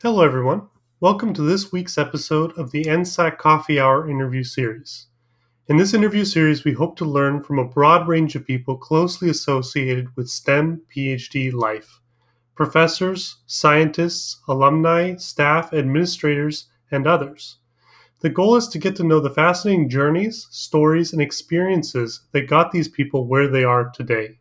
Hello, everyone. Welcome to this week's episode of the NSAC Coffee Hour interview series. In this interview series, we hope to learn from a broad range of people closely associated with STEM PhD life professors, scientists, alumni, staff, administrators, and others. The goal is to get to know the fascinating journeys, stories, and experiences that got these people where they are today.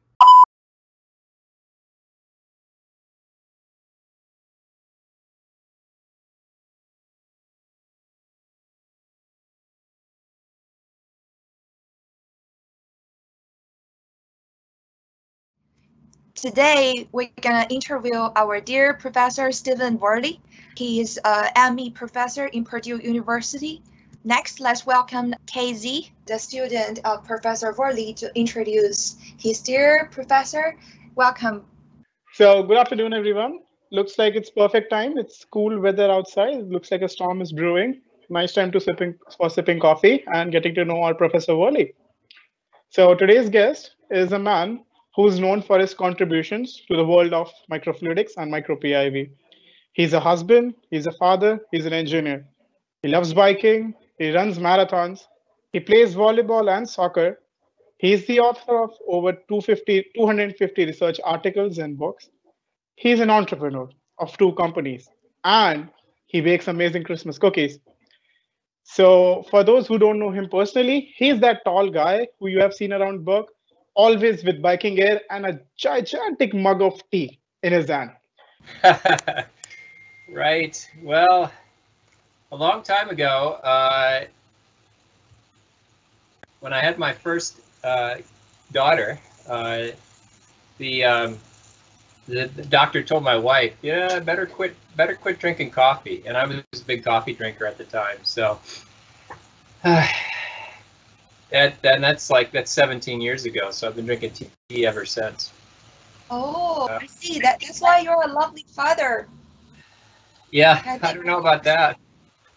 Today, we're going to interview our dear Professor Steven Wereley. He is uh, an ME professor in Purdue University. Next, let's welcome KZ, the student of Professor Wereley, to introduce his dear professor. Welcome. So, good afternoon, everyone. Looks like it's perfect time. It's cool weather outside. Looks like a storm is brewing. Nice time to sipping for sipping coffee and getting to know our Professor Wereley. So, today's guest is a man who's known for his contributions to the world of microfluidics and micro-PIV. He's a husband, he's a father, he's an engineer. He loves biking, he runs marathons, he plays volleyball and soccer. He's the author of over 250, 250 research articles and books. He's an entrepreneur of two companies, and he bakes amazing Christmas cookies. So, for those who don't know him personally, he's that tall guy who you have seen around Birck always with biking gear and a gigantic mug of tea in his hand. right. Well, a long time ago, uh, when I had my first uh, daughter, uh, the, um, the, the doctor told my wife, "Yeah, better quit, better quit drinking coffee." And I was a big coffee drinker at the time, so. And, and that's like that's 17 years ago. So I've been drinking tea ever since. Oh, uh, I see. That that's why you're a lovely father. Yeah, I don't know about that.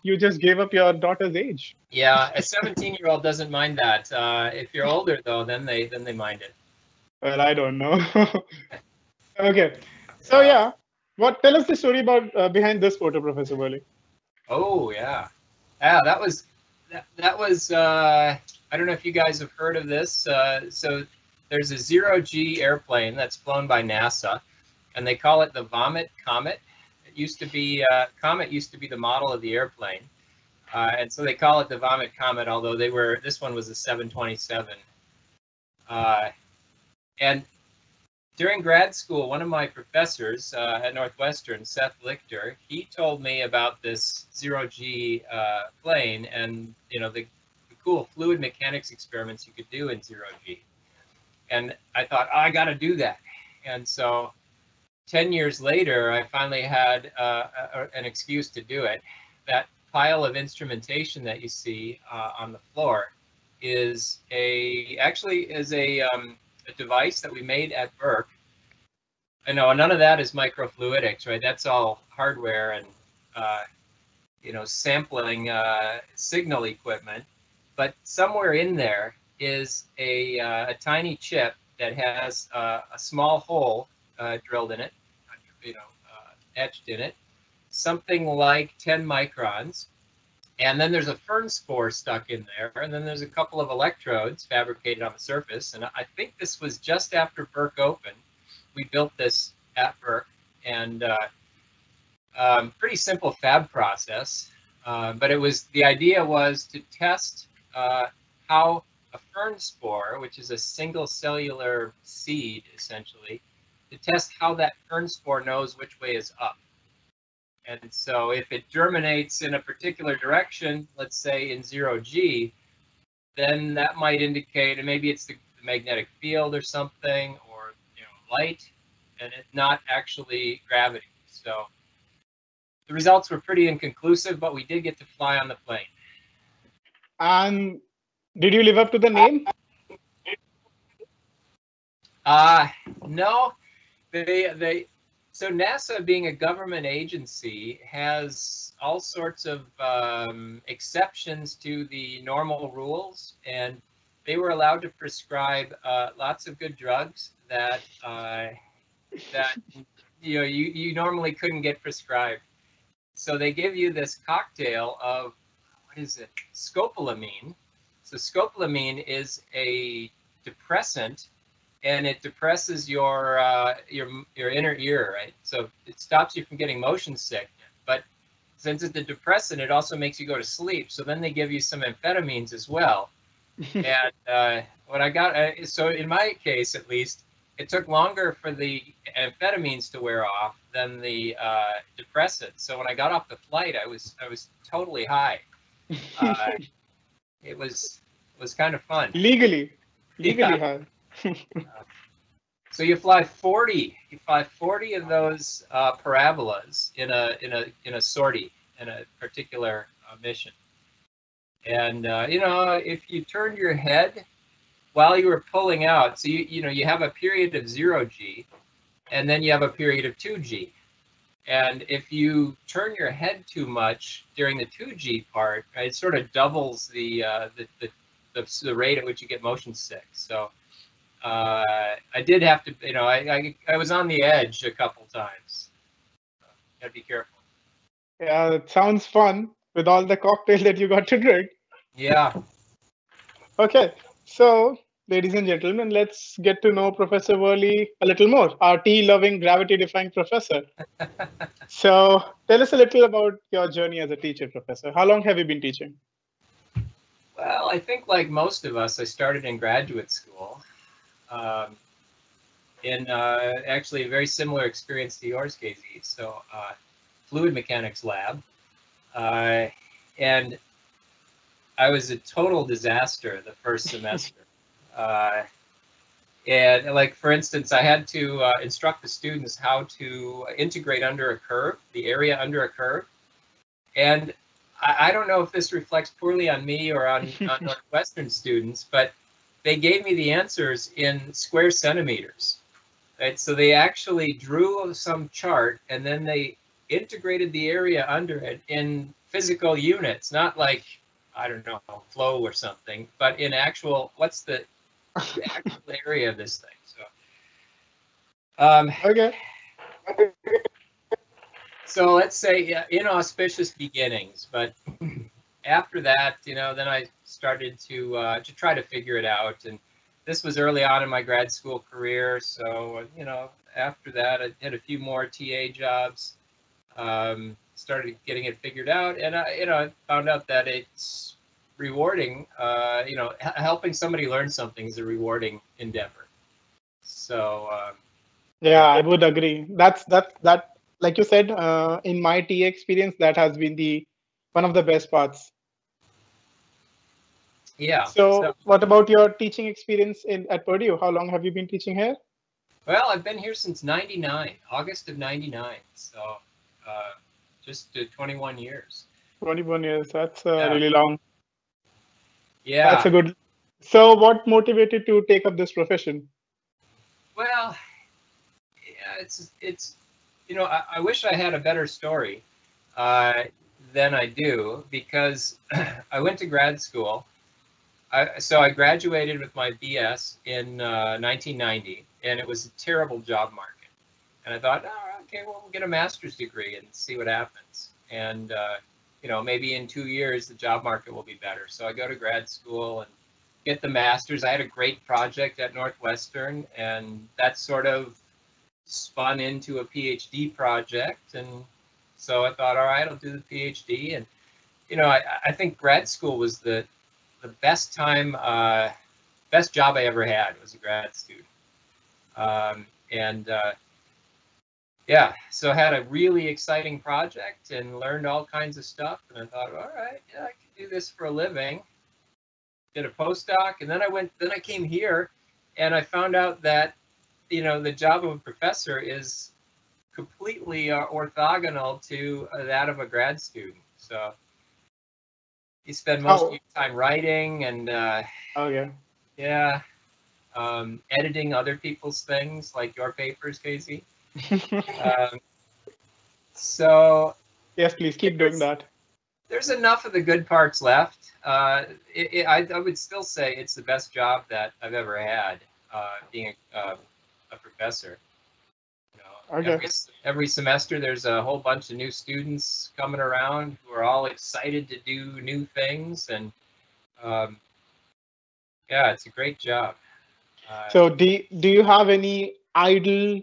You just gave up your daughter's age. Yeah, a 17 year old doesn't mind that. Uh, if you're older though, then they then they mind it. Well, I don't know. okay, so yeah, what tell us the story about uh, behind this photo, Professor Wereley? Oh yeah, yeah, that was that, that was uh, I don't know if you guys have heard of this. Uh, so there's a zero G airplane that's flown by NASA, and they call it the Vomit Comet. It used to be uh, Comet used to be the model of the airplane, uh, and so they call it the Vomit Comet. Although they were this one was a 727, uh, and during grad school, one of my professors uh, at Northwestern, Seth Lichter, he told me about this zero G uh, plane and you know the cool fluid mechanics experiments you could do in zero G. And I thought, oh, I got to do that. And so 10 years later, I finally had uh, a, an excuse to do it. That pile of instrumentation that you see uh, on the floor is a actually is a, um, a device that we made at Birck. I know none of that is microfluidics, right? That's all hardware and uh, you know sampling uh, signal equipment but somewhere in there is a, uh, a tiny chip that has uh, a small hole uh, drilled in it, you know, uh, etched in it, something like 10 microns. And then there's a fern spore stuck in there, and then there's a couple of electrodes fabricated on the surface. And I think this was just after Birck opened. We built this at Birck, and uh, um, pretty simple fab process. Uh, but it was the idea was to test uh, how a fern spore, which is a single cellular seed essentially, to test how that fern spore knows which way is up. And so if it germinates in a particular direction, let's say in zero G, then that might indicate, and maybe it's the, the magnetic field or something, or you know, light, and it's not actually gravity. So the results were pretty inconclusive, but we did get to fly on the plane. And did you live up to the name? Uh no. They they so NASA being a government agency has all sorts of um, exceptions to the normal rules and they were allowed to prescribe uh, lots of good drugs that uh, that you know you, you normally couldn't get prescribed so they give you this cocktail of is it? Scopolamine. So scopolamine is a depressant, and it depresses your uh, your your inner ear, right? So it stops you from getting motion sick. But since it's a depressant, it also makes you go to sleep. So then they give you some amphetamines as well. and uh, what I got, uh, so in my case at least, it took longer for the amphetamines to wear off than the uh, depressant. So when I got off the flight, I was I was totally high. Uh, it was was kind of fun. Legally, legally Yeah. high. So you fly 40, you fly 40 of those uh, parabolas in a in a in a sortie in a particular uh, mission. And uh, you know, if you turned your head while you were pulling out, so you you know you have a period of zero g, and then you have a period of two g. And if you turn your head too much during the two g part, it sort of doubles the uh, the, the the the rate at which you get motion sick. So uh, I did have to, you know, I, I, I was on the edge a couple times. So, gotta be careful. Yeah, it sounds fun with all the cocktail that you got to drink. Yeah. Okay, so ladies and gentlemen, let's get to know Professor Wereley a little more, our tea-loving, gravity-defying professor. so tell us a little about your journey as a teacher, Professor. How long have you been teaching? Well, I think like most of us, I started in graduate school. Um, in uh, actually a very similar experience to yours, KZ. So, uh, fluid mechanics lab. Uh, and I was a total disaster the first semester. Uh, and like, for instance, I had to uh, instruct the students how to integrate under a curve, the area under a curve. And I, I don't know if this reflects poorly on me or on, on Northwestern students, but they gave me the answers in square centimeters. Right? So they actually drew some chart and then they integrated the area under it in physical units, not like, I don't know, flow or something, but in actual, what's the, the actual area of this thing? So, um, Okay. so let's say yeah, inauspicious beginnings, but after that, you know, then I started to uh, to try to figure it out, and this was early on in my grad school career. So you know, after that, I had a few more TA jobs, um, started getting it figured out, and I, you know, I found out that it's rewarding. Uh, you know, h- helping somebody learn something is a rewarding endeavor. So. Um, Yeah, I would agree. That's that that like you said, uh, in my TA experience, that has been the one of the best parts. yeah. So, what about your teaching experience in at Purdue? How long have you been teaching here? Well, I've been here since '99, August of '99. So, uh, just uh, 21 years. 21 years. That's uh, Yeah. really long. Yeah. That's a good. So, what motivated to take up this profession? Well, yeah, it's it's you know I, I wish I had a better story uh, than I do because I went to grad school. I, so I graduated with my BS in uh, 1990, and it was a terrible job market. And I thought, oh, okay, well, we'll get a master's degree and see what happens. And uh, you know, maybe in two years the job market will be better. So I go to grad school and get the master's. I had a great project at Northwestern, and that sort of spun into a PhD project. And so I thought, all right, I'll do the PhD. And you know, I, I think grad school was the the best time, uh, best job I ever had was a grad student. Um, and uh, yeah, so I had a really exciting project and learned all kinds of stuff. And I thought, all right, yeah, I can do this for a living. Did a postdoc and then i went then i came here and i found out that you know the job of a professor is completely uh, orthogonal to uh, that of a grad student so you spend most of your time writing and uh, yeah, yeah um, editing other people's things like your papers casey um, so yes, please keep doing that. there's enough of the good parts left. Uh, it, it, I, I would still say it's the best job that I've ever had, uh, being a, uh, a professor. You know, Okay. Every, every semester, there's a whole bunch of new students coming around who are all excited to do new things, and um, yeah, it's a great job. Uh, So do do you have any idol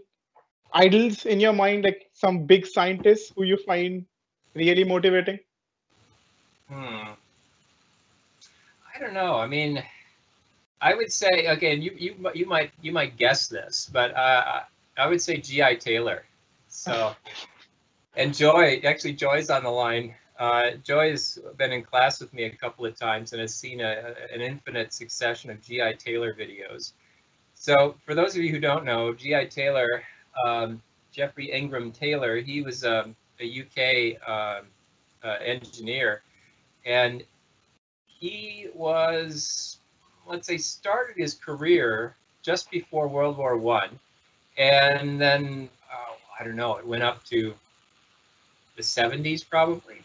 idols in your mind, like some big scientists who you find really motivating? Hmm. I don't know. I mean, I would say again, you you you might you might guess this, but uh, I would say G.I. Taylor. So, and Joy, actually, Joy's on the line. Uh, Joy has been in class with me a couple of times and has seen a, an infinite succession of G.I. Taylor videos. So, for those of you who don't know, G.I. Taylor, um, Geoffrey Ingram Taylor, he was um, a UK um, uh, engineer, and he was, let's say, started his career just before World War One, and then oh, I don't know, it went up to the 70s probably,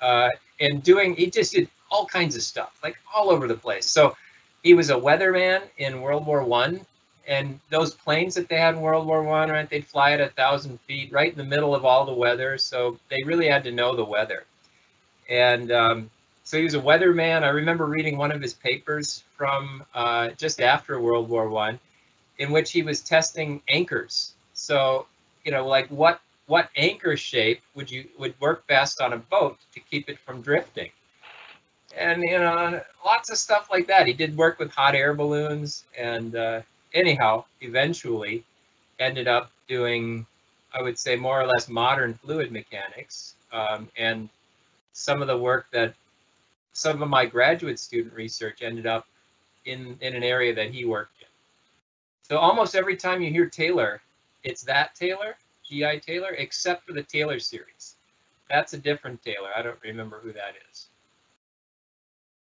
uh, and doing he just did all kinds of stuff, like all over the place. So he was a weatherman in World War One, and those planes that they had in World War One, right? They'd fly at a thousand feet, right in the middle of all the weather. So they really had to know the weather, and um, so he was a weatherman. I remember reading one of his papers from uh, just after World War One, in which he was testing anchors. So you know, like what what anchor shape would you would work best on a boat to keep it from drifting? And you know, lots of stuff like that. He did work with hot air balloons, and uh, anyhow, eventually ended up doing, I would say, more or less modern fluid mechanics, um, and some of the work that some of my graduate student research ended up in in an area that he worked in. So almost every time you hear Taylor, it's that Taylor, G.I. Taylor, except for the Taylor series. That's a different Taylor. I don't remember who that is.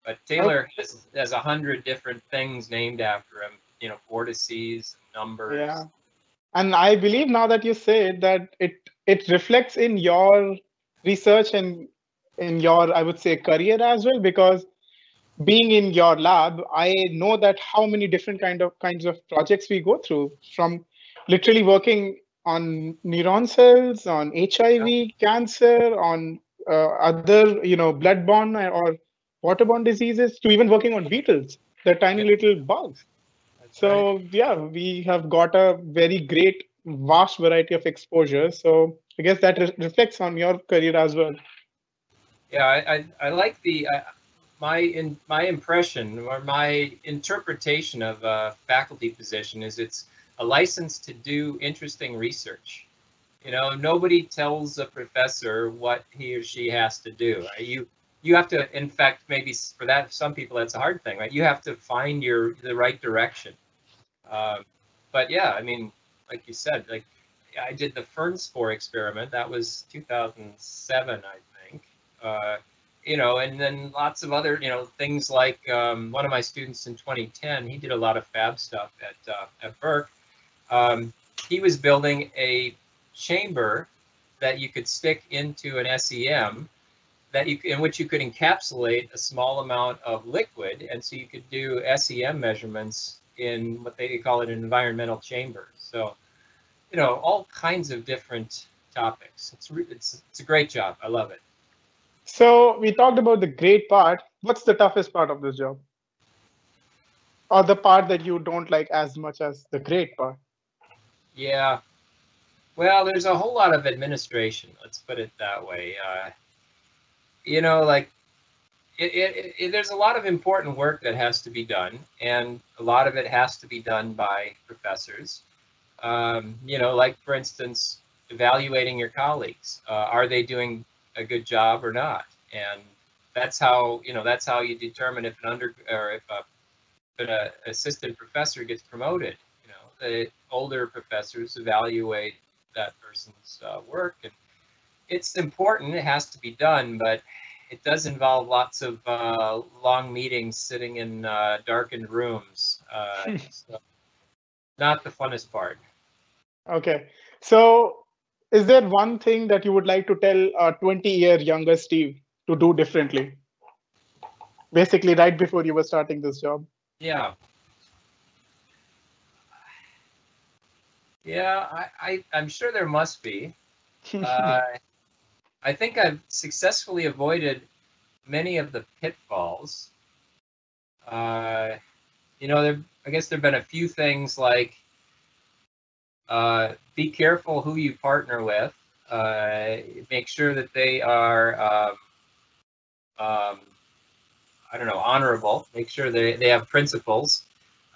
But Taylor has, has a hundred different things named after him, you know, vortices, numbers. Yeah. And I believe now that you say it, that it it reflects in your research and in your, I would say, career as well, because being in your lab, I know that how many different kind of kinds of projects we go through from literally working on neuron cells, on HIV, cancer, on uh, other, you know, bloodborne or waterborne diseases, to even working on beetles, the tiny little bugs. So right. yeah, we have got a very great, vast variety of exposure. So I guess that re- reflects on your career as well. yeah, I, I, I like the my in my impression or my interpretation of a faculty position is it's a license to do interesting research. You know, nobody tells a professor what he or she has to do. You you have to, in fact, maybe for that some people that's a hard thing, right? You have to find your the right direction. Um, but yeah, I mean, like you said, like I did the fern spore experiment. That was 2007, I think. Uh, you know, and then lots of other, you know, things like um, one of my students in 2010, he did a lot of fab stuff at uh, at Birck. Um, he was building a chamber that you could stick into an SEM that you in which you could encapsulate a small amount of liquid, and so you could do SEM measurements in what they call it an environmental chamber. So, you know, all kinds of different topics. It's re- it's it's a great job. I love it. So we talked about the great part. What's the toughest part of this job? Or the part that you don't like as much as the great part? Yeah. Well, there's a whole lot of administration. Let's put it that way. Uh, you know, like it, it, it, there's a lot of important work that has to be done, and a lot of it has to be done by professors. Um, you know, like for instance, evaluating your colleagues. Uh, are they doing a good job or not? And that's how you know that's how you determine if an under or if a, if an assistant professor gets promoted. You know, the older professors evaluate that person's uh, work, and it's important. It has to be done, but it does involve lots of uh, long meetings, sitting in uh, darkened rooms. Uh, so not the funnest part. Okay. So is there one thing that you would like to tell a 20 year younger Steve to do differently? Basically, right before you were starting this job. Yeah. Yeah, I, I I'm sure there must be. Uh, I think I've successfully avoided many of the pitfalls. Uh, you know, there I guess there've been a few things like uh, be careful who you partner with. Uh, make sure that they are, um, um, I don't know, honorable. Make sure they, they have principles.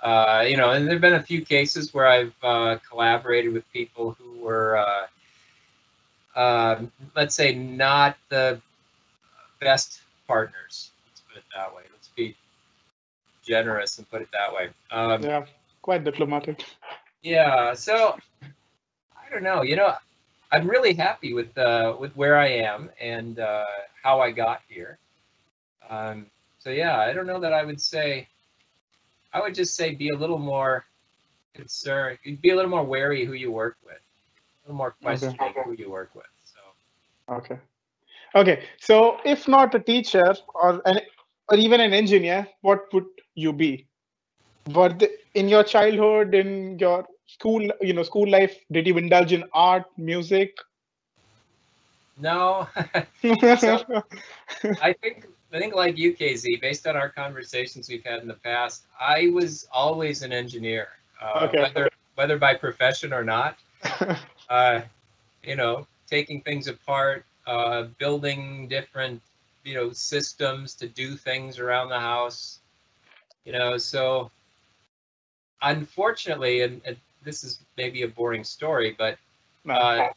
Uh, you know, and there've been a few cases where I've uh, collaborated with people who were, uh, let's say, not the best partners. Let's put it that way. Let's be generous and put it that way. Um, yeah, quite diplomatic. Yeah, so I don't know. You know, I'm really happy with uh, with where I am and uh, how I got here. Um, so yeah, I don't know that I would say. I would just say be a little more concerned. Be a little more wary who you work with. Little more questioning Okay. who you work with. So Okay. Okay. So if not a teacher or an or even an engineer, what would you be? But the, in your childhood, in your school, you know, school life, did you indulge in art, music? no, I think I think like you, KZ, based on our conversations we've had in the past, I was always an engineer, uh, Okay. whether whether by profession or not. Uh, you know, taking things apart, uh, building different you know systems to do things around the house. You know, so unfortunately, and, and this is maybe a boring story, but uh,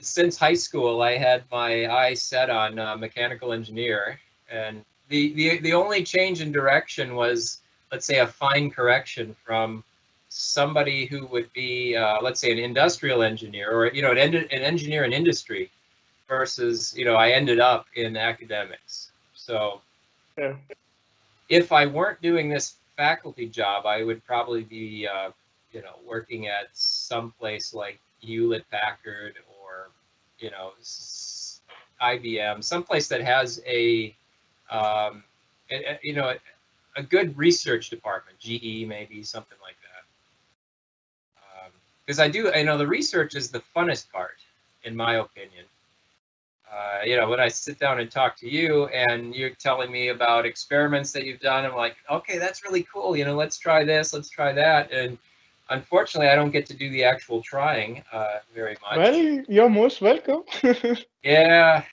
since high school, I had my eye set on uh, mechanical engineer, and the, the the only change in direction was, let's say, a fine correction from somebody who would be, uh, let's say, an industrial engineer or you know an, en- an engineer in industry, versus you know I ended up in academics. So Yeah. if I weren't doing this faculty job, I would probably be, uh, you know, working at some place like Hewlett Packard or, you know, s- IBM, someplace that has a, um, a- a- you know, a, a good research department, GE maybe, something like that. Because I do, I know the research is the funnest part, in my opinion. Uh, you know, when I sit down and talk to you and you're telling me about experiments that you've done, I'm like, okay, that's really cool. You know, let's try this, let's try that. And unfortunately, I don't get to do the actual trying uh, very much. well, you're most welcome. yeah,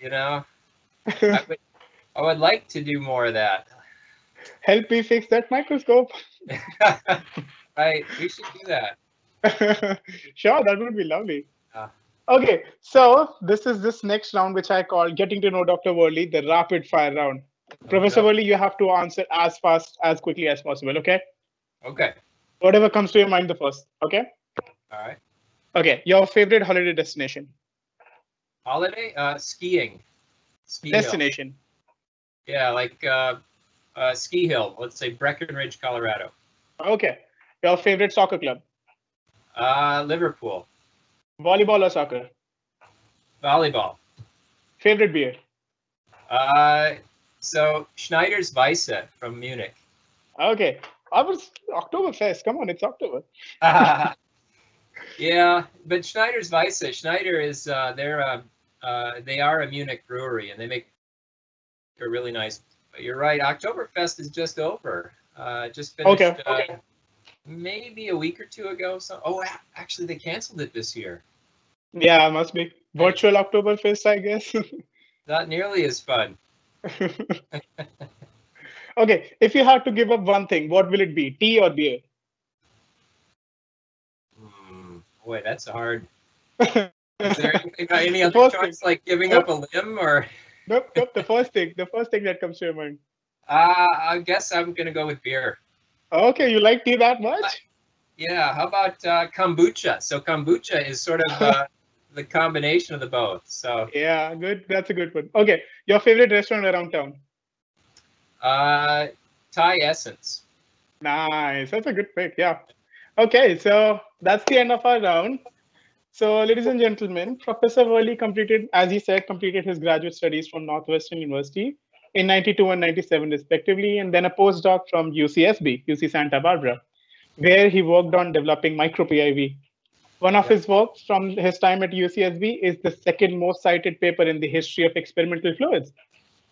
you know, I would, I would like to do more of that. Help me fix that microscope. right, we should do that. sure, that would be lovely. Yeah. Okay, so this is this next round, which I call getting to know Dr. Wereley, the rapid fire round. Professor Wereley, you have to answer as fast, as quickly as possible. Okay, Okay, whatever comes to your mind, the first. Okay. all right. Okay, your favorite holiday destination. Holiday, uh, skiing. Ski hill. Destination. Yeah, like uh, uh, ski hill. Let's say Breckenridge, Colorado. Okay, your favorite soccer club. Uh, Liverpool. Volleyball or soccer. Volleyball. Favorite beer. Uh, so Schneider's Weisse from Munich. Okay, I was Oktoberfest. Come on, it's October. yeah, but Schneider's Weisse. Schneider is uh, they're uh, uh, they are a Munich brewery and they make a really nice. But you're right. Oktoberfest is just over. Uh, just finished. Okay, uh, okay. Maybe a week or two ago. So oh, actually they canceled it this year. Yeah, must be virtual Oktoberfest, I guess. Not nearly as fun. okay, if you had to give up one thing, what will it be? Tea or beer? Hmm, boy, that's hard. Is there anything, any other first choice like giving up a limb or? nope, nope. The first thing, the first thing that comes to your mind. Uh, I guess I'm gonna go with beer. Okay, you like tea that much? Yeah, how about uh, kombucha? So kombucha is sort of uh, the combination of the both. So Yeah, good. That's a good one. Okay, your favorite restaurant around town? uh, Thai essence. Nice. That's a good pick. Yeah. Okay, so that's the end of our round. So, ladies and gentlemen, Professor Wereley completed, as he said, completed his graduate studies from Northwestern University in 92 and 97, respectively, and then a postdoc from UCSB, UC Santa Barbara, where he worked on developing micro PIV One of his works from his time at UCSB is the second most cited paper in the history of experimental fluids.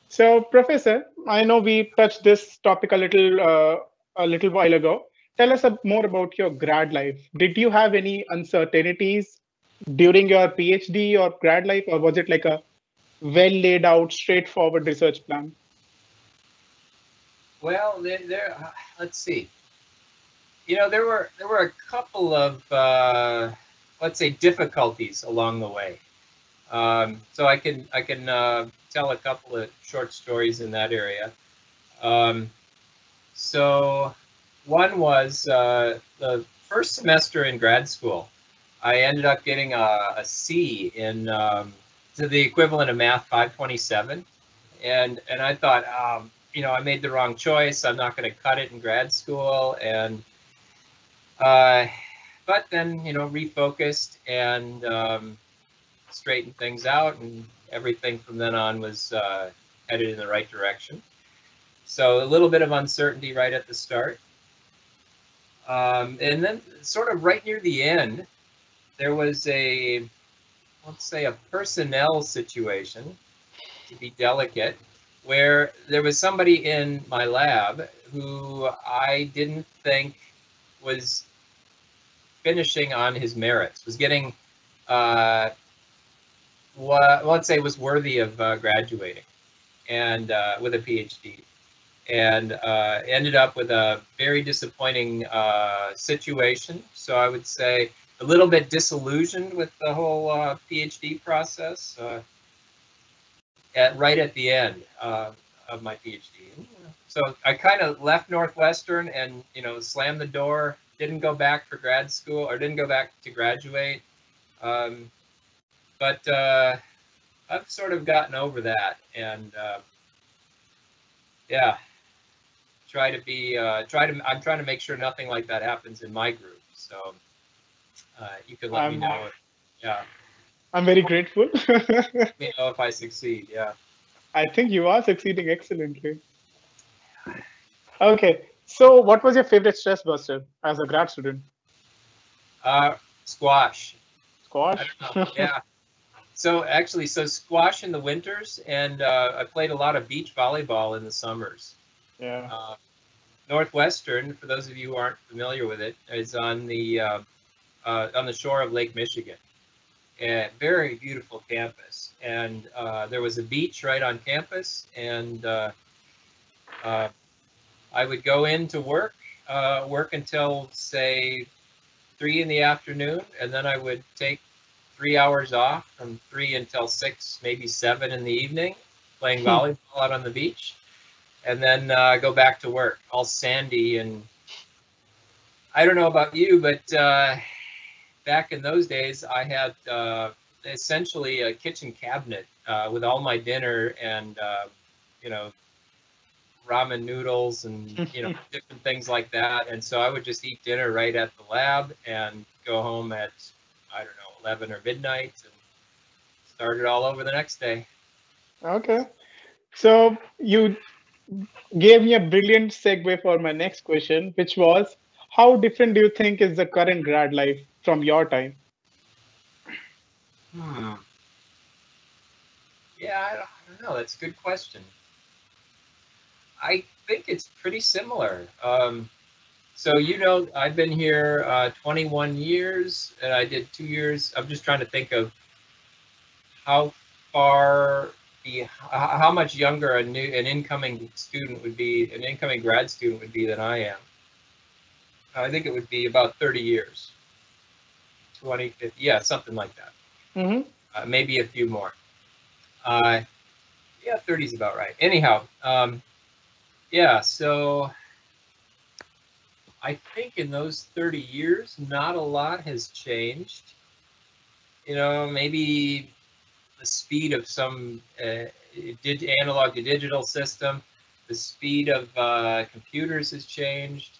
So, Professor, I know we touched this topic a little uh, a little while ago. Tell us more about your grad life. Did you have any uncertainties during your PhD or grad life, or was it like a well laid out, straightforward research plan? Well, there, there. uh, Let's see. You know, there were there were a couple of uh, let's say difficulties along the way. Um, so I can I can uh, tell a couple of short stories in that area. Um, so one was uh, the first semester in grad school. I ended up getting a, a C in um, to the equivalent of Math 527, and and I thought, um, you know, I made the wrong choice. I'm not going to cut it in grad school, and uh, but then you know refocused and um, straightened things out, and everything from then on was uh, headed in the right direction. So a little bit of uncertainty right at the start, um, and then sort of right near the end, there was a let's say a personnel situation to be delicate where there was somebody in my lab who I didn't think was finishing on his merits, was getting uh, what let's say was worthy of uh, graduating and uh, with a PhD, and uh, ended up with a very disappointing uh, situation. So I would say a little bit disillusioned with the whole uh, PhD process. Uh, at right at the end uh, of my PhD. So I kind of left Northwestern and you know slammed the door. Didn't go back for grad school or didn't go back to graduate. Um, but uh, I've sort of gotten over that and uh, yeah, try to be uh, try to I'm trying to make sure nothing like that happens in my group. So uh, you can let me Um, know. If, yeah, I'm very grateful. let me know if I succeed. Yeah. I think you are succeeding excellently. Okay, so what was your favorite stress buster as a grad student? Uh, squash. Squash? I don't know. Yeah. So actually, so squash in the winters, and uh, I played a lot of beach volleyball in the summers. yeah. Uh, Northwestern, for those of you who aren't familiar with it, is on the uh, uh, on the shore of Lake Michigan. A very beautiful campus, and uh, there was a beach right on campus, and uh, uh, I would go in to work, uh, work until say three in the afternoon, and then I would take three hours off from three until six, maybe seven in the evening, playing Hmm. volleyball out on the beach and then uh, go back to work, all sandy and I don't know about you, but uh, back in those days, I had uh, essentially a kitchen cabinet uh, with all my dinner and uh, you know ramen noodles and you know different things like that. And so I would just eat dinner right at the lab and go home at I don't know 11 or midnight and start it all over the next day. Okay. So you gave me a brilliant segue for my next question, which was how different do you think is the current grad life from your time? Hmm. Yeah, I don't, I don't know. That's a good question. I think it's pretty similar. Um, so you know, I've been here uh, 21 years, and I did two years. I'm just trying to think of how far the how much younger a new an incoming student would be, an incoming grad student would be than I am. I think it would be about 30 years. 20, 50, yeah, something like that Mm-hmm. uh, maybe a few more. Uh, yeah, 30 is about right. Anyhow, um, yeah, so I think in those 30 years, not a lot has changed. You know, maybe the speed of some uh, dig- analog to digital system, the speed of uh, computers has changed.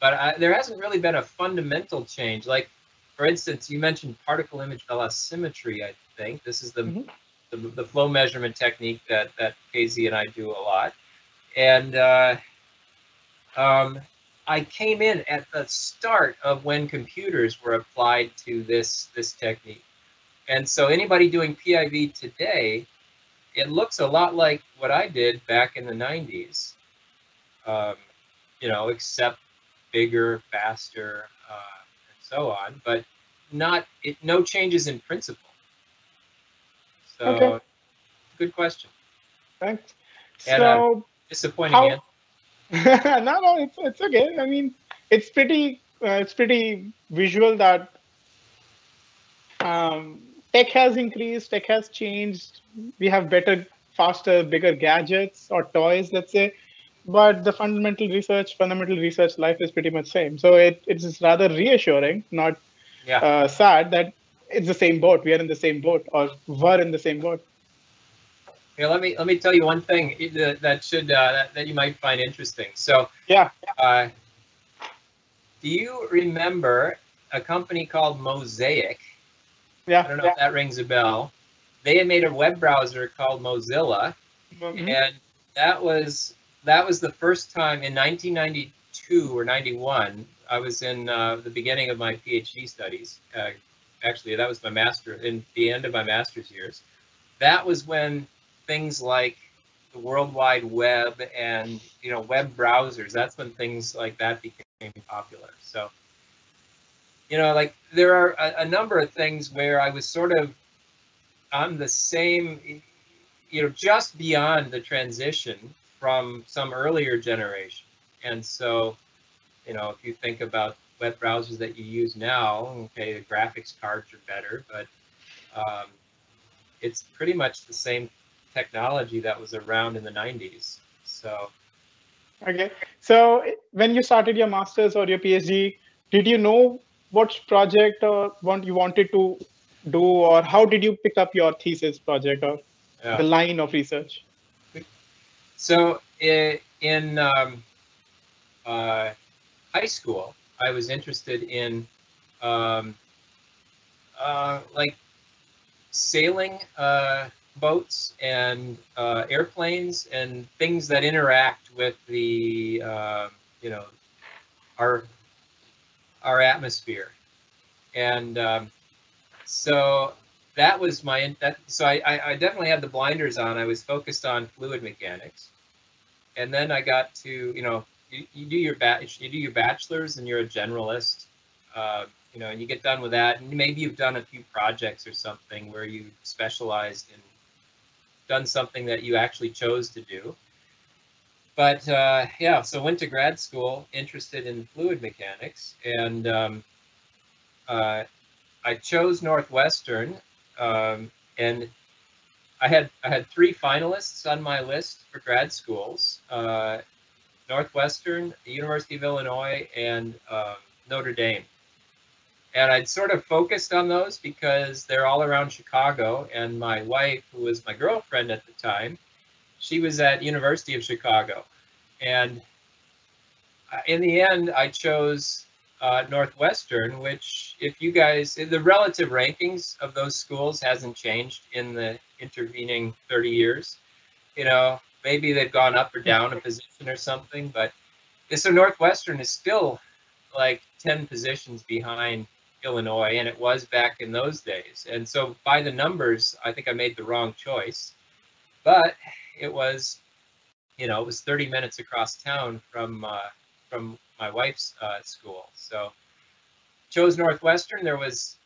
But I, there hasn't really been a fundamental change. Like, for instance, you mentioned particle image velocimetry, I think. This is the, Mhm. the, the flow measurement technique that, that KZ and I do a lot. And uh, um, I came in at the start of when computers were applied to this this technique. And so anybody doing PIV today, it looks a lot like what I did back in the 90s. Um, you know, except bigger, faster, uh, and so on, but not it no changes in principle. So Okay. good question. Thanks. And, uh, So Disappointing How- answer. no, no, it's it's okay. I mean, it's pretty uh, it's pretty visual that um, tech has increased, tech has changed. We have better, faster, bigger gadgets or toys, let's say. But the fundamental research, fundamental research life is pretty much same. So it, it is rather reassuring, not Yeah. uh, sad that it's the same boat. We are in the same boat, or were in the same boat. Yeah, let me let me tell you one thing that, that should uh, that, that you might find interesting. So, Yeah. uh, do you remember a company called Mosaic? Yeah. I don't know if that rings a bell. They had made a web browser called Mozilla, Mhm. and that was that was the first time in 1992 or 91. I was in uh, the beginning of my PhD studies. Uh, actually, that was my master in the end of my master's years. That was when things like the World Wide Web and you know web browsers. That's when things like that became popular. So you know, like there are a, a number of things where I was sort of on the same, you know, just beyond the transition from some earlier generation. And so, you know, if you think about web browsers that you use now, okay, the graphics cards are better, but um, it's pretty much the same technology that was around in the 90s. So, Okay. So when you started your master's or your PhD, did you know what project or what you wanted to do, or how did you pick up your thesis project or yeah. the line of research? So in um, uh, high school, I was interested in um, uh, like sailing uh, boats and uh, airplanes and things that interact with the uh, you know our our atmosphere, and um, so that was my that so I, I I definitely had the blinders on. I was focused on fluid mechanics, and then I got to you know you, you do your bat you do your bachelor's and you're a generalist, uh, you know, and you get done with that, and maybe you've done a few projects or something where you specialized in done something that you actually chose to do. But uh, yeah, so went to grad school interested in fluid mechanics, and um, uh, I chose Northwestern, um, and I had I had three finalists on my list for grad schools: uh, Northwestern, the University of Illinois, and um, Notre Dame. And I'd sort of focused on those because they're all around Chicago. And my wife, who was my girlfriend at the time, she was at University of Chicago. And uh, in the end, I chose uh, Northwestern, which, if you guys, the relative rankings of those schools hasn't changed in the intervening 30 years. You know, maybe they've gone up or down a position or something, but so Northwestern is still like 10 positions behind Illinois, and it was back in those days. And so by the numbers, I think I made the wrong choice, but it was, you know, it was 30 minutes across town from uh, from my wife's uh, school. So chose Northwestern. There was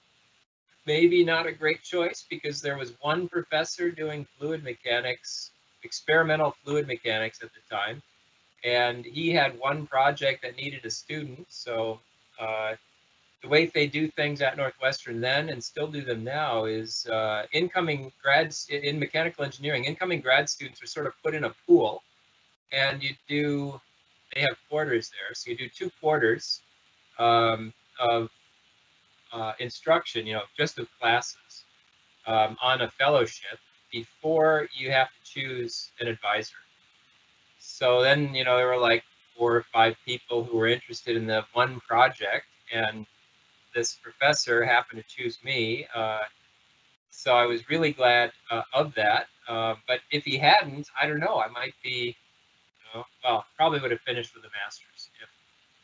maybe not a great choice because there was one professor doing fluid mechanics, experimental fluid mechanics at the time, and he had one project that needed a student. So uh, the way they do things at Northwestern then and still do them now is uh, incoming grads in mechanical engineering, incoming grad students are sort of put in a pool, and you do they have quarters there. So you do two quarters um, of uh, instruction, you know, just of classes um, on a fellowship before you have to choose an advisor. So then, you know, there were like four or five people who were interested in the one project, and this professor happened to choose me. Uh, so I was really glad uh, of that. Uh, but if he hadn't, I don't know, I might be, you know, well, probably would have finished with a master's if,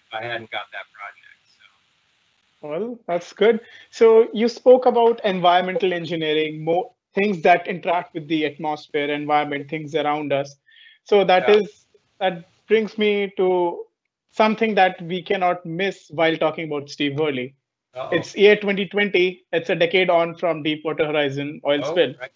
if I hadn't got that project. Well, that's good. So you spoke about environmental engineering, more things that interact with the atmosphere, environment, things around us. So that yeah. is that brings me to something that we cannot miss while talking about Steve Wereley. Uh-oh. It's year 2020. It's a decade on from Deepwater Horizon oil oh, spill. Right.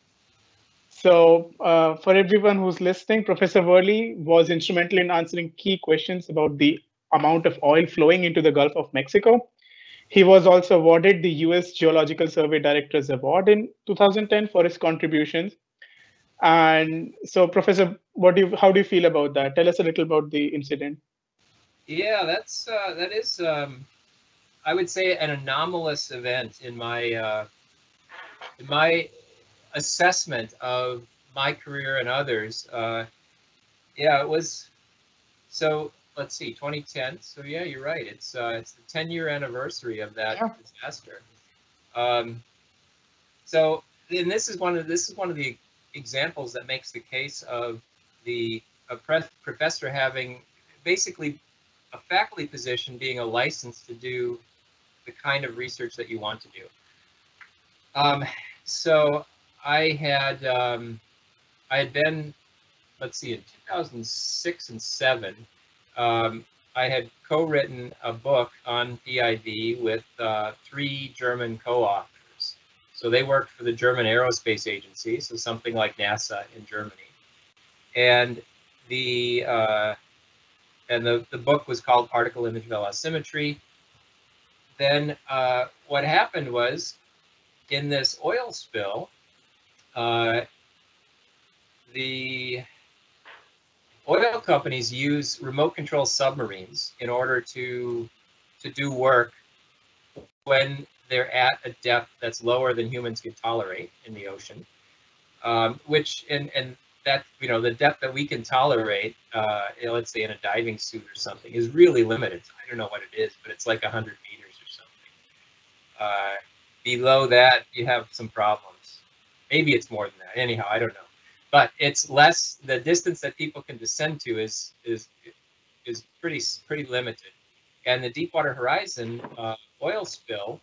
So, uh, for everyone who's listening, Professor Wereley was instrumental in answering key questions about the amount of oil flowing into the Gulf of Mexico. He was also awarded the US Geological Survey Director's Award in 2010 for his contributions. And so, Professor, what do you, how do you feel about that? Tell us a little about the incident. Yeah, that's uh, that is um, I would say an anomalous event in my uh, in my assessment of my career and others. Uh, yeah, it was. So let's see, 2010. So yeah, you're right. It's uh, it's the 10 year anniversary of that yeah. disaster. Um, so and this is one of this is one of the examples that makes the case of the a professor having basically a faculty position being a license to do the kind of research that you want to do. Um, so I had um, I had been, let's see, in 2006 and seven, um, I had co-written a book on PIV with uh, three German co-authors. So they worked for the German Aerospace Agency, so something like NASA in Germany, and the uh, and the, the book was called Particle Image Velocimetry then uh, what happened was in this oil spill, uh, the oil companies use remote control submarines in order to to do work when they're at a depth that's lower than humans can tolerate in the ocean. Um, which and and that you know the depth that we can tolerate, uh, let's say in a diving suit or something, is really limited. I don't know what it is, but it's like 100 meters or something. uh, below that, you have some problems. Maybe it's more than that. Anyhow, I don't know. But it's less. The distance that people can descend to is is is pretty pretty limited. And the Deepwater Horizon uh, oil spill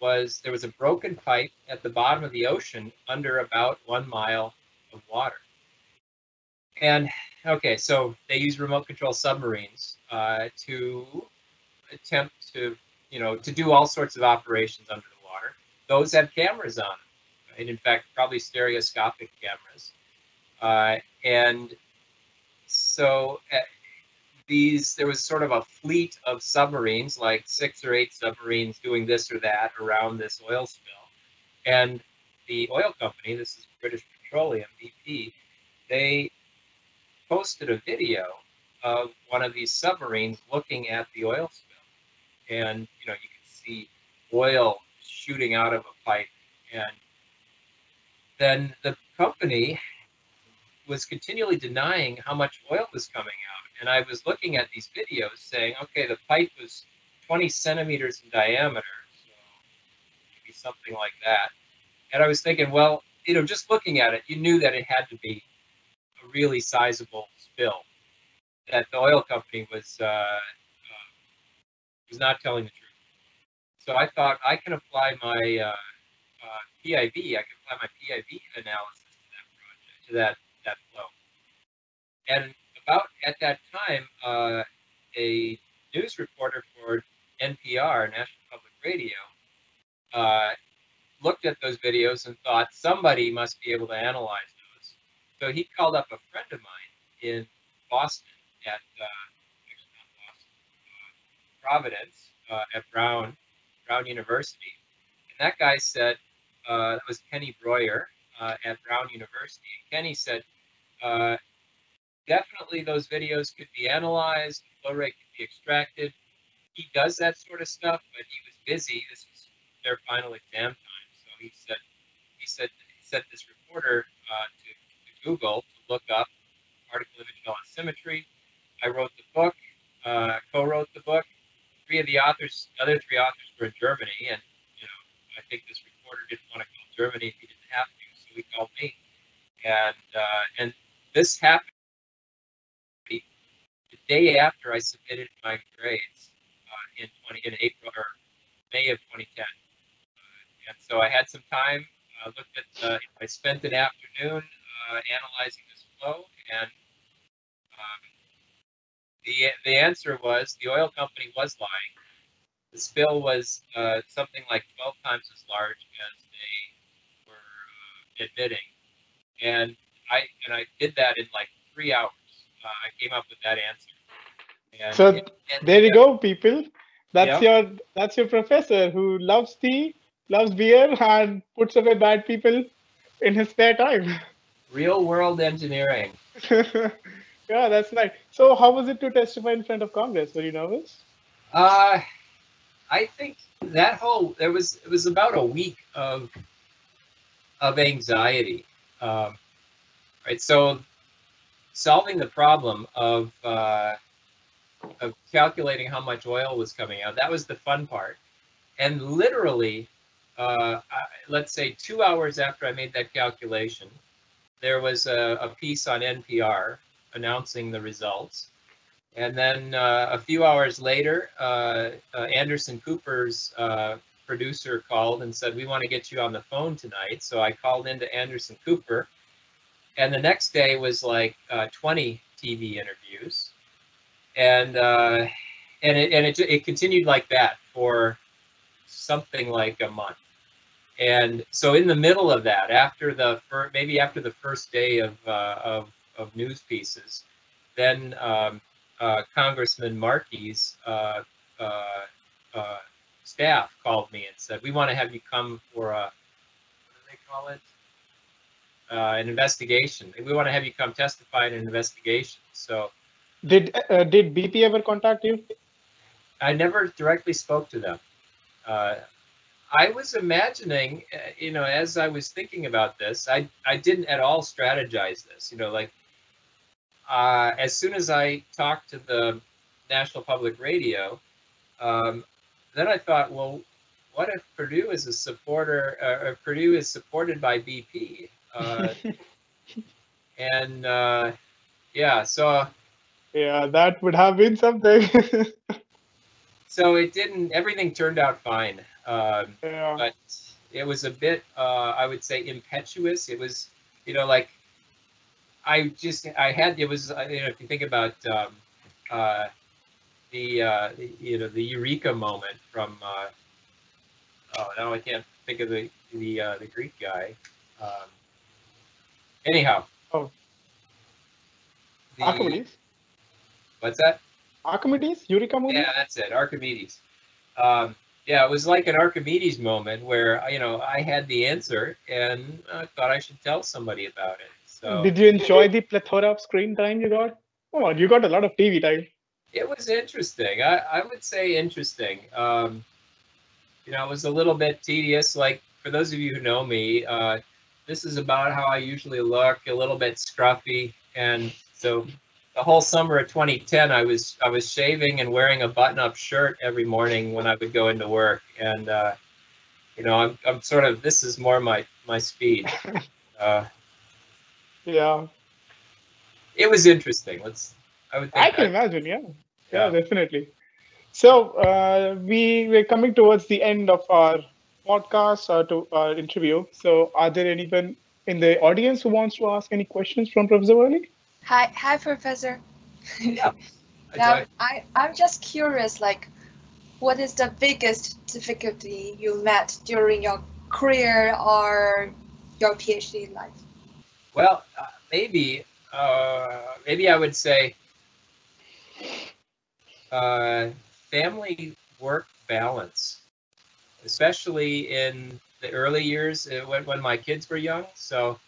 was there was a broken pipe at the bottom of the ocean under about one mile of water. And okay, so they use remote control submarines uh, to attempt to you know, to do all sorts of operations under the water. Those have cameras on them? In fact, probably stereoscopic cameras. Uh, and so uh, these, there was sort of a fleet of submarines, like six or eight submarines doing this or that around this oil spill. And the oil company, this is British Petroleum, BP, they posted a video of one of these submarines looking at the oil spill and you know you can see oil shooting out of a pipe and then the company was continually denying how much oil was coming out and i was looking at these videos saying okay the pipe was 20 centimeters in diameter so maybe something like that and i was thinking well you know just looking at it you knew that it had to be a really sizable spill that the oil company was uh, was not telling the truth. So I thought I can apply my uh, uh, PIV, I can apply my PIV analysis to that project, to that, that flow. And about at that time, uh, a news reporter for NPR, National Public Radio, uh, looked at those videos and thought somebody must be able to analyze those. So he called up a friend of mine in Boston at uh, Providence uh, at Brown, Brown University. And that guy said, uh, that was Kenny Breuer uh, at Brown University. And Kenny said, uh, definitely those videos could be analyzed, flow rate could be extracted. He does that sort of stuff, but he was busy. This was their final exam time. So he said, he said, he sent this reporter uh, to, to Google to look up particle image velocimetry. I wrote the book, uh, co-wrote the book, three of the authors, other three authors were in Germany, and you know, I think this reporter didn't want to call Germany if he didn't have to, so he called me, and uh, and this happened the day after I submitted my grades in 20 in April or May of 2010. Uh, and so I had some time. Uh, looked at. Uh, I spent an afternoon uh, analyzing this flow, and um, the the answer was the oil company was lying. The spill was uh, something like 12 times as large as they were uh, admitting, and I and I did that in like three hours. Uh, I came up with that answer. And, so and, and, there you go, people. That's your that's your professor who loves tea, loves beer, and puts away bad people in his spare time. Real world engineering. yeah, that's nice. So, how was it to testify in front of Congress? Were you nervous? Uh, I think that whole there was it was about a week of of anxiety. Um, right, so solving the problem of uh, of calculating how much oil was coming out that was the fun part, and literally, uh, let's say two hours after I made that calculation, there was a, a piece on NPR announcing the results. And then uh, a few hours later, uh, uh, Anderson Cooper's uh, producer called and said, We want to get you on the phone tonight. So I called into Anderson Cooper. And the next day was like uh, 20 TV interviews. And uh, and it, and it, it continued like that for something like a month. And so in the middle of that, after the fir- maybe after the first day of uh, of, of news pieces, then um, uh, Congressman Markey's uh, uh, uh, staff called me and said, "We want to have you come for a what do they call it? Uh, an investigation. We want to have you come testify in an investigation." So, did did BP ever contact you? I never directly spoke to them. I was imagining, uh, you know, as I was thinking about this, I, I didn't at all strategize this, you know, like uh, as soon as I talked to the National Public Radio, um, then I thought, well, what if Purdue is a supporter, uh, Purdue is supported by BP? Uh, and uh, yeah, so. Yeah, that would have been something. so it didn't, everything turned out fine. Um, yeah. But it was a bit, uh, I would say, impetuous. It was, you know, like I just, I had, it was, you know, if you think about um, uh, the, uh, you know, the eureka moment from, uh, oh, now I can't think of the the uh, the Greek guy. Um, anyhow. Oh. The, Archimedes. What's that? Archimedes, Eureka movie. Yeah, that's it, Archimedes. Um, yeah, it was like an Archimedes moment where you know I had the answer and I thought I should tell somebody about it. So did you enjoy the plethora of screen time you got? Come on, you got a lot of TV time. It was interesting. I, I would say interesting. Um, you know, it was a little bit tedious. Like for those of you who know me, uh, this is about how I usually look, a little bit scruffy, and so the whole summer of 2010 i was i was shaving and wearing a button-up shirt every morning when i would go into work. And uh, you know I'm, I'm sort of this is more my my speed. Uh, yeah. it was interesting. Let's i would i can imagine yeah. yeah. yeah. definitely. So uh, we we're coming towards the end of our podcast or uh, to our interview so are there anyone in the audience who wants to ask any questions from professor Wereley? Hi, hi, Professor. Yeah. now, I, I'm just curious, like, what is the biggest difficulty you met during your career or your PhD life? Well, uh, maybe, uh, maybe I would say uh, family work balance, especially in the early years uh, when, when my kids were young. So,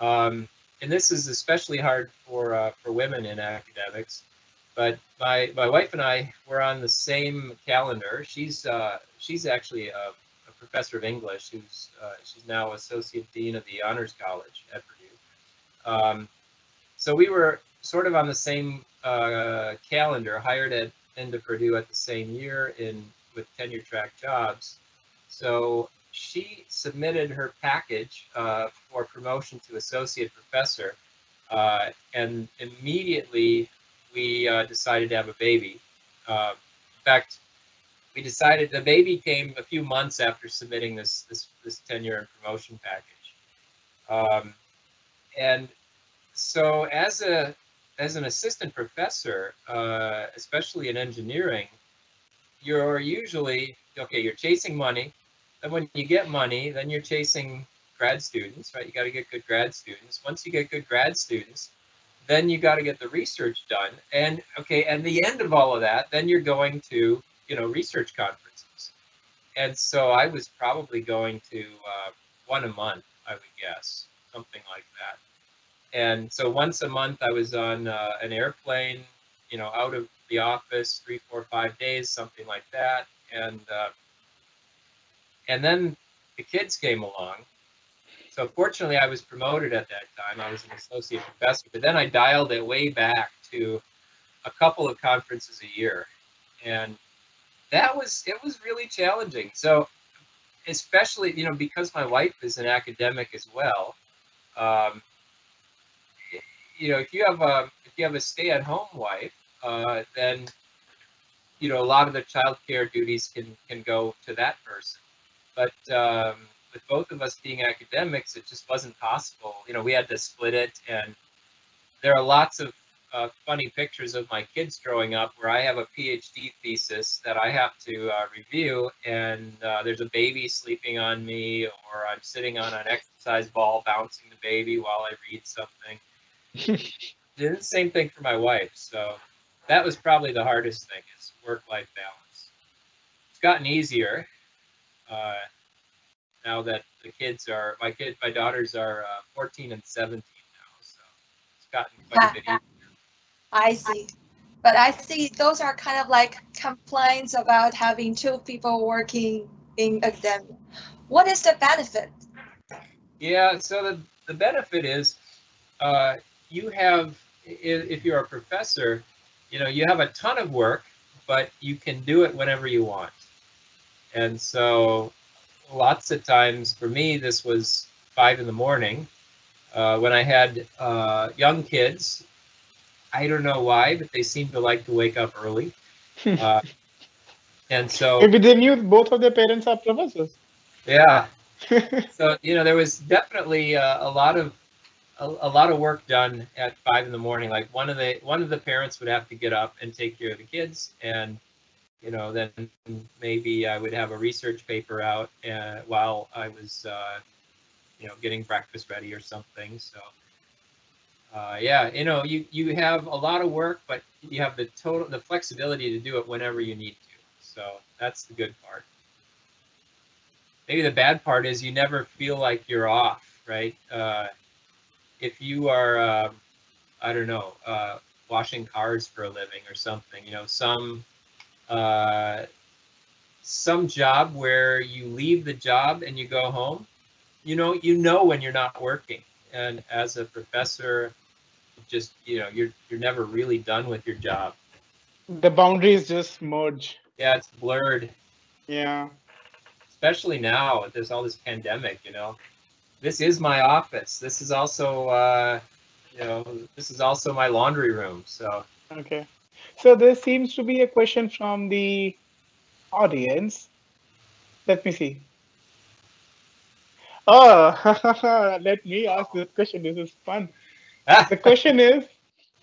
um, and this is especially hard for uh, for women in academics. But my my wife and I were on the same calendar. She's uh, she's actually a, a, professor of English. Who's uh, she's now associate dean of the Honors College at Purdue. Um, so we were sort of on the same uh, calendar, hired at into Purdue at the same year in with tenure track jobs. So she submitted her package uh, for promotion to associate professor, uh, and immediately we uh, decided to have a baby. Uh, In fact, we decided the baby came a few months after submitting this this this tenure and promotion package, um, and so as a as an assistant professor, uh, especially in engineering, you're usually okay. You're chasing money. Then when you get money, then you're chasing grad students, right? You got to get good grad students. Once you get good grad students, then you got to get the research done. And okay, and the end of all of that, then you're going to you know research conferences. And so I was probably going to uh, one a month, I would guess, something like that. And so once a month, I was on uh, an airplane, you know, out of the office three, four, five days, something like that. And uh, and then the kids came along. So fortunately, I was promoted at that time. I was an associate professor, but then I dialed it way back to a couple of conferences a year, and that was it was really challenging. So especially you know because my wife is an academic as well. Um, you know, if you have a if you have a stay-at-home wife, uh, then you know a lot of the childcare duties can can go to that person. But um, with both of us being academics, it just wasn't possible. You know, we had to split it, and there are lots of uh, funny pictures of my kids growing up where I have a PhD thesis that I have to uh, review, and uh, there's a baby sleeping on me, or I'm sitting on an exercise ball bouncing the baby while I read something. Did the same thing for my wife, so that was probably the hardest thing is work-life balance. It's gotten easier uh, now that the kids are my kid, my daughters are uh, 14 and 17 now, so it's gotten quite a bit easier. I see. But I see those are kind of like complaints about having two people working in academia. What is the benefit? Yeah, so the, the benefit is uh, you have, if you're a professor, you know, you have a ton of work, but you can do it whenever you want. And so lots of times for me, this was five in the morning. Uh, when I had uh, young kids, I don't know why, but they seem to like to wake up early. Uh, and so Maybe they knew both of their parents are professors. yeah, so you know there was definitely uh, a lot of a, a lot of work done at five in the morning. Like one of the one of the parents would have to get up and take care of the kids, and you know then maybe I would have a research paper out uh, while I was uh, you know getting breakfast ready or something. So uh, yeah, you know you you have a lot of work, but you have the total the flexibility to do it whenever you need to. So that's the good part maybe the bad part is you never feel like you're off, right? If you are, uh, I don't know, uh, washing cars for a living or something, you know, some uh, some job where you leave the job and you go home, you know, you know when you're not working. And as a professor, just you know, you're you're never really done with your job. The boundaries just merge. Yeah, it's blurred. Yeah. especially now there's all this pandemic you know this is my office this is also uh you know this is also my laundry room so Okay. So there seems to be a question from the audience. Let me see. Oh, let me ask this question. This is fun. The question is,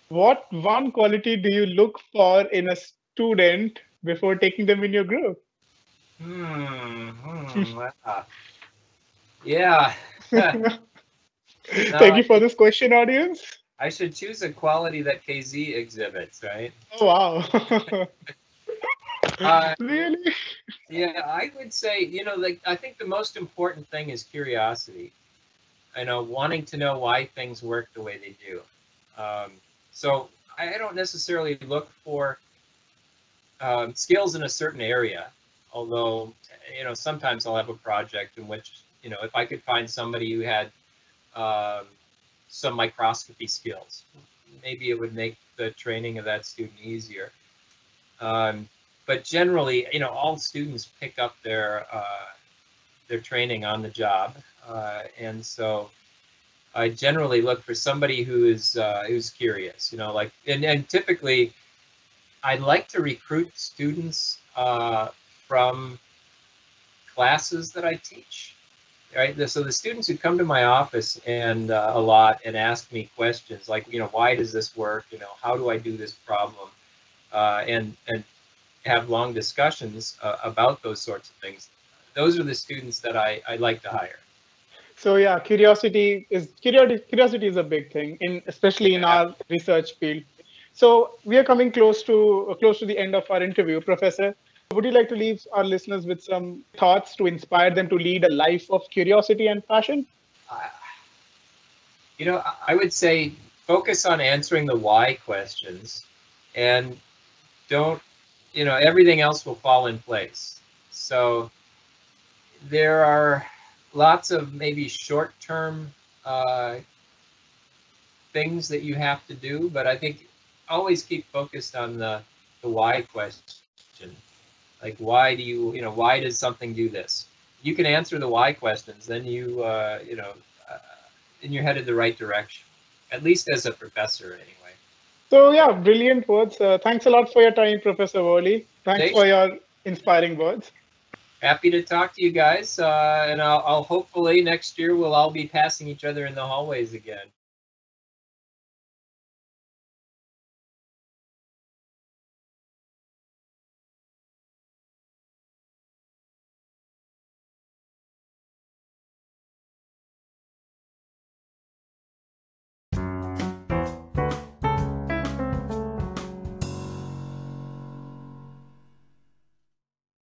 what one quality do you look for in a student before taking them in your group? hmm, hmm, wow. yeah Thank you for this question, audience. i should choose a quality that kz exhibits right Oh, wow. Uh, really? Yeah, I would say, you know, like I think the most important thing is curiosity. I know wanting to know why things work the way they do. Um, so I don't necessarily look for um, skills in a certain area, although you know sometimes I'll have a project in which you know if I could find somebody who had um, some microscopy skills, maybe it would make the training of that student easier. Um, but generally, you know, all students pick up their uh, their training on the job, uh, and so I generally look for somebody who is uh, who's curious. You know, like and, and typically, I'd like to recruit students uh, from classes that I teach. Right, so the students who come to my office and uh, a lot and ask me questions like, you know, why does this work? You know, how do I do this problem? Uh, and and have long discussions uh, about those sorts of things. Those are the students that I, I like to hire. So yeah, curiosity is curiosity, curiosity is a big thing in especially in our research field. So we are coming close to close to the end of our interview, Professor. Would you like to leave our listeners with some thoughts to inspire them to lead a life of curiosity and passion? Uh, you know, I would say focus on answering the why questions and don't, you know, everything else will fall in place. So there are lots of maybe short term uh, things that you have to do, but I think always keep focused on the, the why question like, why do you, you know, why does something do this? You can answer the why questions, then you, uh, you know, uh, then you're headed the right direction. At least as a professor, anyway. So yeah, brilliant words. Uh, thanks a lot for your time, Professor Wereley. Thanks, thanks, for your inspiring words. Happy to talk to you guys, uh, and I'll, I'll hopefully next year we'll all be passing each other in the hallways again.